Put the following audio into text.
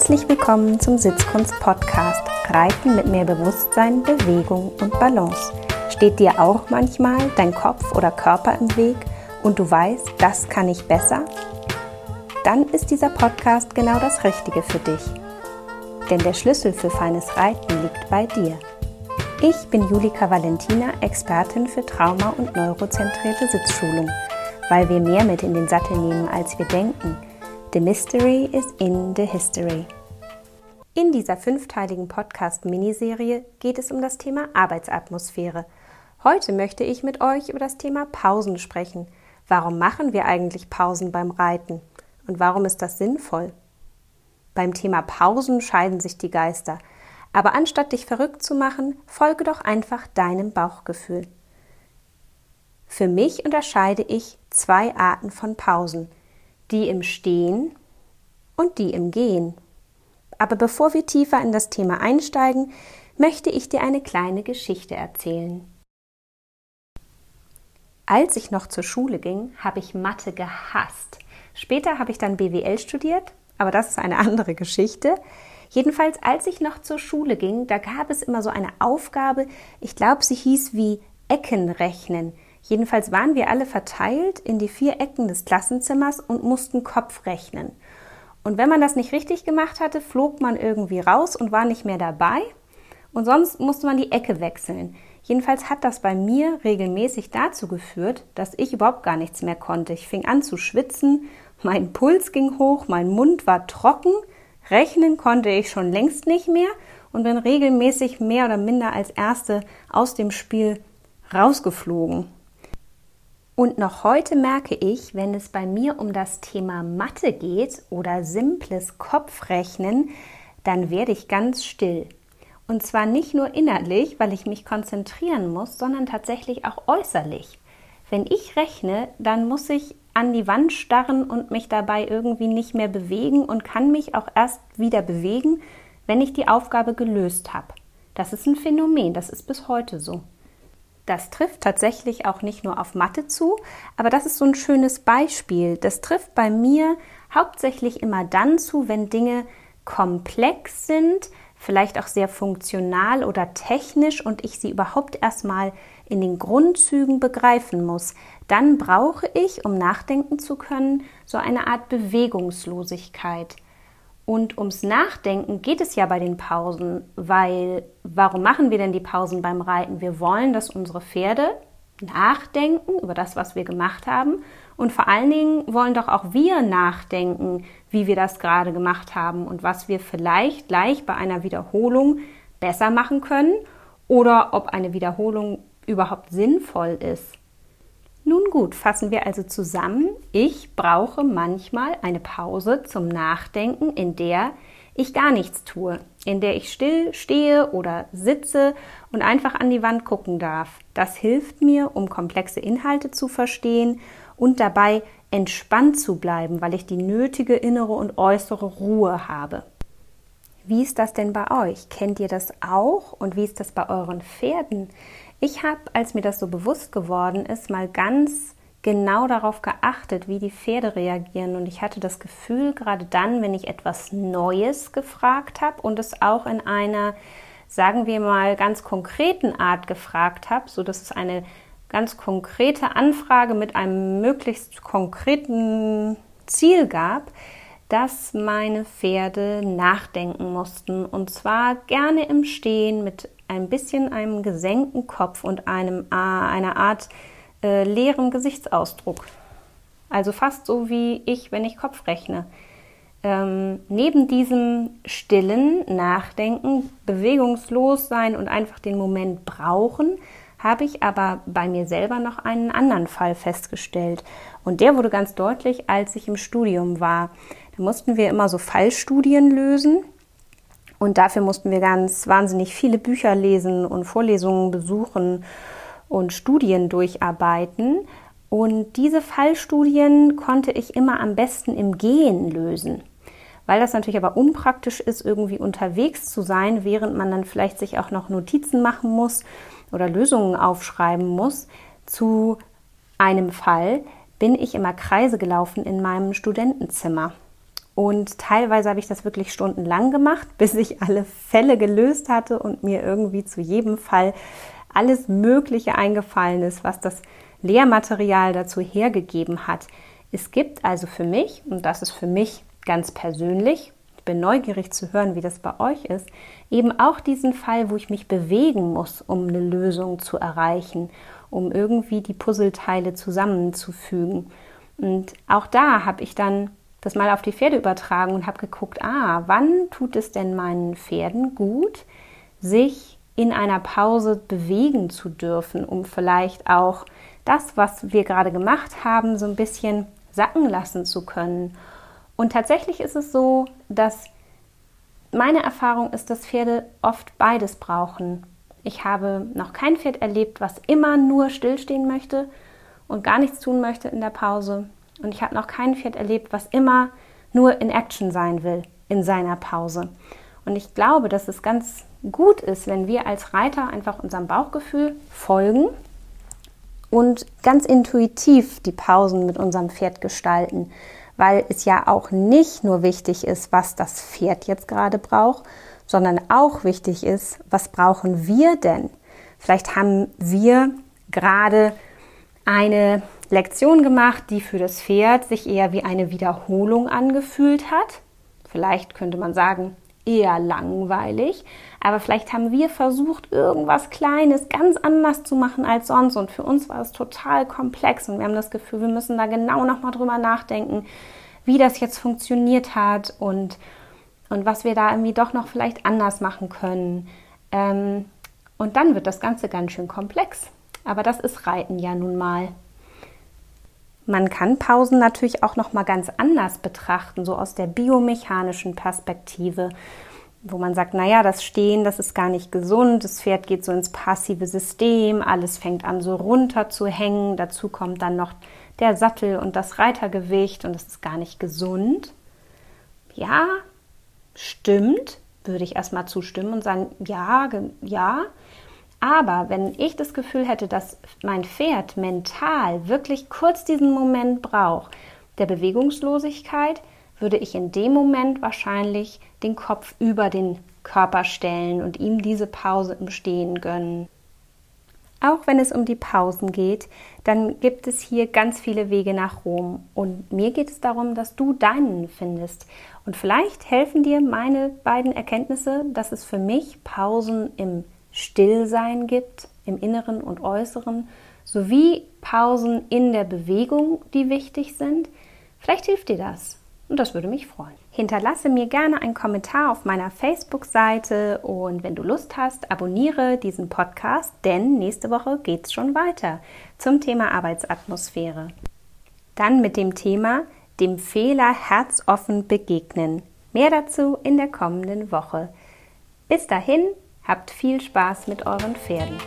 Herzlich willkommen zum Sitzkunst-Podcast Reiten mit mehr Bewusstsein, Bewegung und Balance. Steht dir auch manchmal dein Kopf oder Körper im Weg und du weißt, das kann ich besser? Dann ist dieser Podcast genau das Richtige für dich. Denn der Schlüssel für feines Reiten liegt bei dir. Ich bin Julika Valentina, Expertin für Trauma- und neurozentrierte Sitzschulung, weil wir mehr mit in den Sattel nehmen, als wir denken – The Mystery is in the History. In dieser fünfteiligen Podcast-Miniserie geht es um das Thema Arbeitsatmosphäre. Heute möchte ich mit euch über das Thema Pausen sprechen. Warum machen wir eigentlich Pausen beim Reiten? Und warum ist das sinnvoll? Beim Thema Pausen scheiden sich die Geister. Aber anstatt dich verrückt zu machen, folge doch einfach deinem Bauchgefühl. Für mich unterscheide ich zwei Arten von Pausen – die im Stehen und die im Gehen. Aber bevor wir tiefer in das Thema einsteigen, möchte ich dir eine kleine Geschichte erzählen. Als ich noch zur Schule ging, habe ich Mathe gehasst. Später habe ich dann BWL studiert, aber das ist eine andere Geschichte. Jedenfalls, als ich noch zur Schule ging, da gab es immer so eine Aufgabe, ich glaube, sie hieß wie Eckenrechnen. Jedenfalls waren wir alle verteilt in die vier Ecken des Klassenzimmers und mussten Kopf rechnen. Und wenn man das nicht richtig gemacht hatte, flog man irgendwie raus und war nicht mehr dabei. Und sonst musste man die Ecke wechseln. Jedenfalls hat das bei mir regelmäßig dazu geführt, dass ich überhaupt gar nichts mehr konnte. Ich fing an zu schwitzen, mein Puls ging hoch, mein Mund war trocken, rechnen konnte ich schon längst nicht mehr und bin regelmäßig mehr oder minder als Erste aus dem Spiel rausgeflogen. Und noch heute merke ich, wenn es bei mir um das Thema Mathe geht oder simples Kopfrechnen, dann werde ich ganz still. Und zwar nicht nur innerlich, weil ich mich konzentrieren muss, sondern tatsächlich auch äußerlich. Wenn ich rechne, dann muss ich an die Wand starren und mich dabei irgendwie nicht mehr bewegen und kann mich auch erst wieder bewegen, wenn ich die Aufgabe gelöst habe. Das ist ein Phänomen, das ist bis heute so. Das trifft tatsächlich auch nicht nur auf Mathe zu, aber das ist so ein schönes Beispiel. Das trifft bei mir hauptsächlich immer dann zu, wenn Dinge komplex sind, vielleicht auch sehr funktional oder technisch und ich sie überhaupt erstmal in den Grundzügen begreifen muss. Dann brauche ich, um nachdenken zu können, so eine Art Bewegungslosigkeit. Und ums Nachdenken geht es ja bei den Pausen, weil warum machen wir denn die Pausen beim Reiten? Wir wollen, dass unsere Pferde nachdenken über das, was wir gemacht haben. Und vor allen Dingen wollen doch auch wir nachdenken, wie wir das gerade gemacht haben und was wir vielleicht gleich bei einer Wiederholung besser machen können oder ob eine Wiederholung überhaupt sinnvoll ist. Nun gut, fassen wir also zusammen. Ich brauche manchmal eine Pause zum Nachdenken, in der ich gar nichts tue, in der ich still stehe oder sitze und einfach an die Wand gucken darf. Das hilft mir, um komplexe Inhalte zu verstehen und dabei entspannt zu bleiben, weil ich die nötige innere und äußere Ruhe habe. Wie ist das denn bei euch? Kennt ihr das auch? Und wie ist das bei euren Pferden? Ich habe, als mir das so bewusst geworden ist, mal ganz genau darauf geachtet, wie die Pferde reagieren. Und ich hatte das Gefühl, gerade dann, wenn ich etwas Neues gefragt habe und es auch in einer, sagen wir mal, ganz konkreten Art gefragt habe, so dass es eine ganz konkrete Anfrage mit einem möglichst konkreten Ziel gab, dass meine Pferde nachdenken mussten und zwar gerne im Stehen mit ein bisschen einem gesenkten Kopf und einem, äh, einer Art äh, leeren Gesichtsausdruck. Also fast so wie ich, wenn ich Kopf rechne. Ähm, neben diesem stillen Nachdenken, bewegungslos sein und einfach den Moment brauchen, habe ich aber bei mir selber noch einen anderen Fall festgestellt. Und der wurde ganz deutlich, als ich im Studium war. Mussten wir immer so Fallstudien lösen. Und dafür mussten wir ganz wahnsinnig viele Bücher lesen und Vorlesungen besuchen und Studien durcharbeiten. Und diese Fallstudien konnte ich immer am besten im Gehen lösen. Weil das natürlich aber unpraktisch ist, irgendwie unterwegs zu sein, während man dann vielleicht sich auch noch Notizen machen muss oder Lösungen aufschreiben muss zu einem Fall, bin ich immer Kreise gelaufen in meinem Studentenzimmer. Und teilweise habe ich das wirklich stundenlang gemacht, bis ich alle Fälle gelöst hatte und mir irgendwie zu jedem Fall alles Mögliche eingefallen ist, was das Lehrmaterial dazu hergegeben hat. Es gibt also für mich, und das ist für mich ganz persönlich, ich bin neugierig zu hören, wie das bei euch ist, eben auch diesen Fall, wo ich mich bewegen muss, um eine Lösung zu erreichen, um irgendwie die Puzzleteile zusammenzufügen. Und auch da habe ich dann das mal auf die Pferde übertragen und habe geguckt, ah, wann tut es denn meinen Pferden gut, sich in einer Pause bewegen zu dürfen, um vielleicht auch das, was wir gerade gemacht haben, so ein bisschen sacken lassen zu können. Und tatsächlich ist es so, dass meine Erfahrung ist, dass Pferde oft beides brauchen. Ich habe noch kein Pferd erlebt, was immer nur stillstehen möchte und gar nichts tun möchte in der Pause. Und ich habe noch kein Pferd erlebt, was immer nur in Action sein will in seiner Pause. Und ich glaube, dass es ganz gut ist, wenn wir als Reiter einfach unserem Bauchgefühl folgen und ganz intuitiv die Pausen mit unserem Pferd gestalten, weil es ja auch nicht nur wichtig ist, was das Pferd jetzt gerade braucht, sondern auch wichtig ist, was brauchen wir denn? Vielleicht haben wir gerade eine Lektion gemacht, die für das Pferd sich eher wie eine Wiederholung angefühlt hat. Vielleicht könnte man sagen, eher langweilig. Aber vielleicht haben wir versucht, irgendwas Kleines ganz anders zu machen als sonst. Und für uns war es total komplex. Und wir haben das Gefühl, wir müssen da genau nochmal drüber nachdenken, wie das jetzt funktioniert hat und, und was wir da irgendwie doch noch vielleicht anders machen können. Ähm, und dann wird das Ganze ganz schön komplex. Aber das ist Reiten ja nun mal. Man kann Pausen natürlich auch noch mal ganz anders betrachten, so aus der biomechanischen Perspektive, wo man sagt, naja, das Stehen, das ist gar nicht gesund, das Pferd geht so ins passive System, alles fängt an so runter zu hängen, dazu kommt dann noch der Sattel und das Reitergewicht und das ist gar nicht gesund. Ja, stimmt, würde ich erstmal zustimmen und sagen, ja, ja, aber wenn ich das Gefühl hätte, dass mein Pferd mental wirklich kurz diesen Moment braucht, der Bewegungslosigkeit, würde ich in dem Moment wahrscheinlich den Kopf über den Körper stellen und ihm diese Pause im Stehen gönnen. Auch wenn es um die Pausen geht, dann gibt es hier ganz viele Wege nach Rom. Und mir geht es darum, dass du deinen findest. Und vielleicht helfen dir meine beiden Erkenntnisse, dass es für mich Pausen im Stillsein gibt im Inneren und Äußeren, sowie Pausen in der Bewegung, die wichtig sind. Vielleicht hilft dir das und das würde mich freuen. Hinterlasse mir gerne einen Kommentar auf meiner Facebook-Seite und wenn du Lust hast, abonniere diesen Podcast, denn nächste Woche geht es schon weiter zum Thema Arbeitsatmosphäre. Dann mit dem Thema dem Fehler herzoffen begegnen. Mehr dazu in der kommenden Woche. Bis dahin, Habt viel Spaß mit euren Pferden.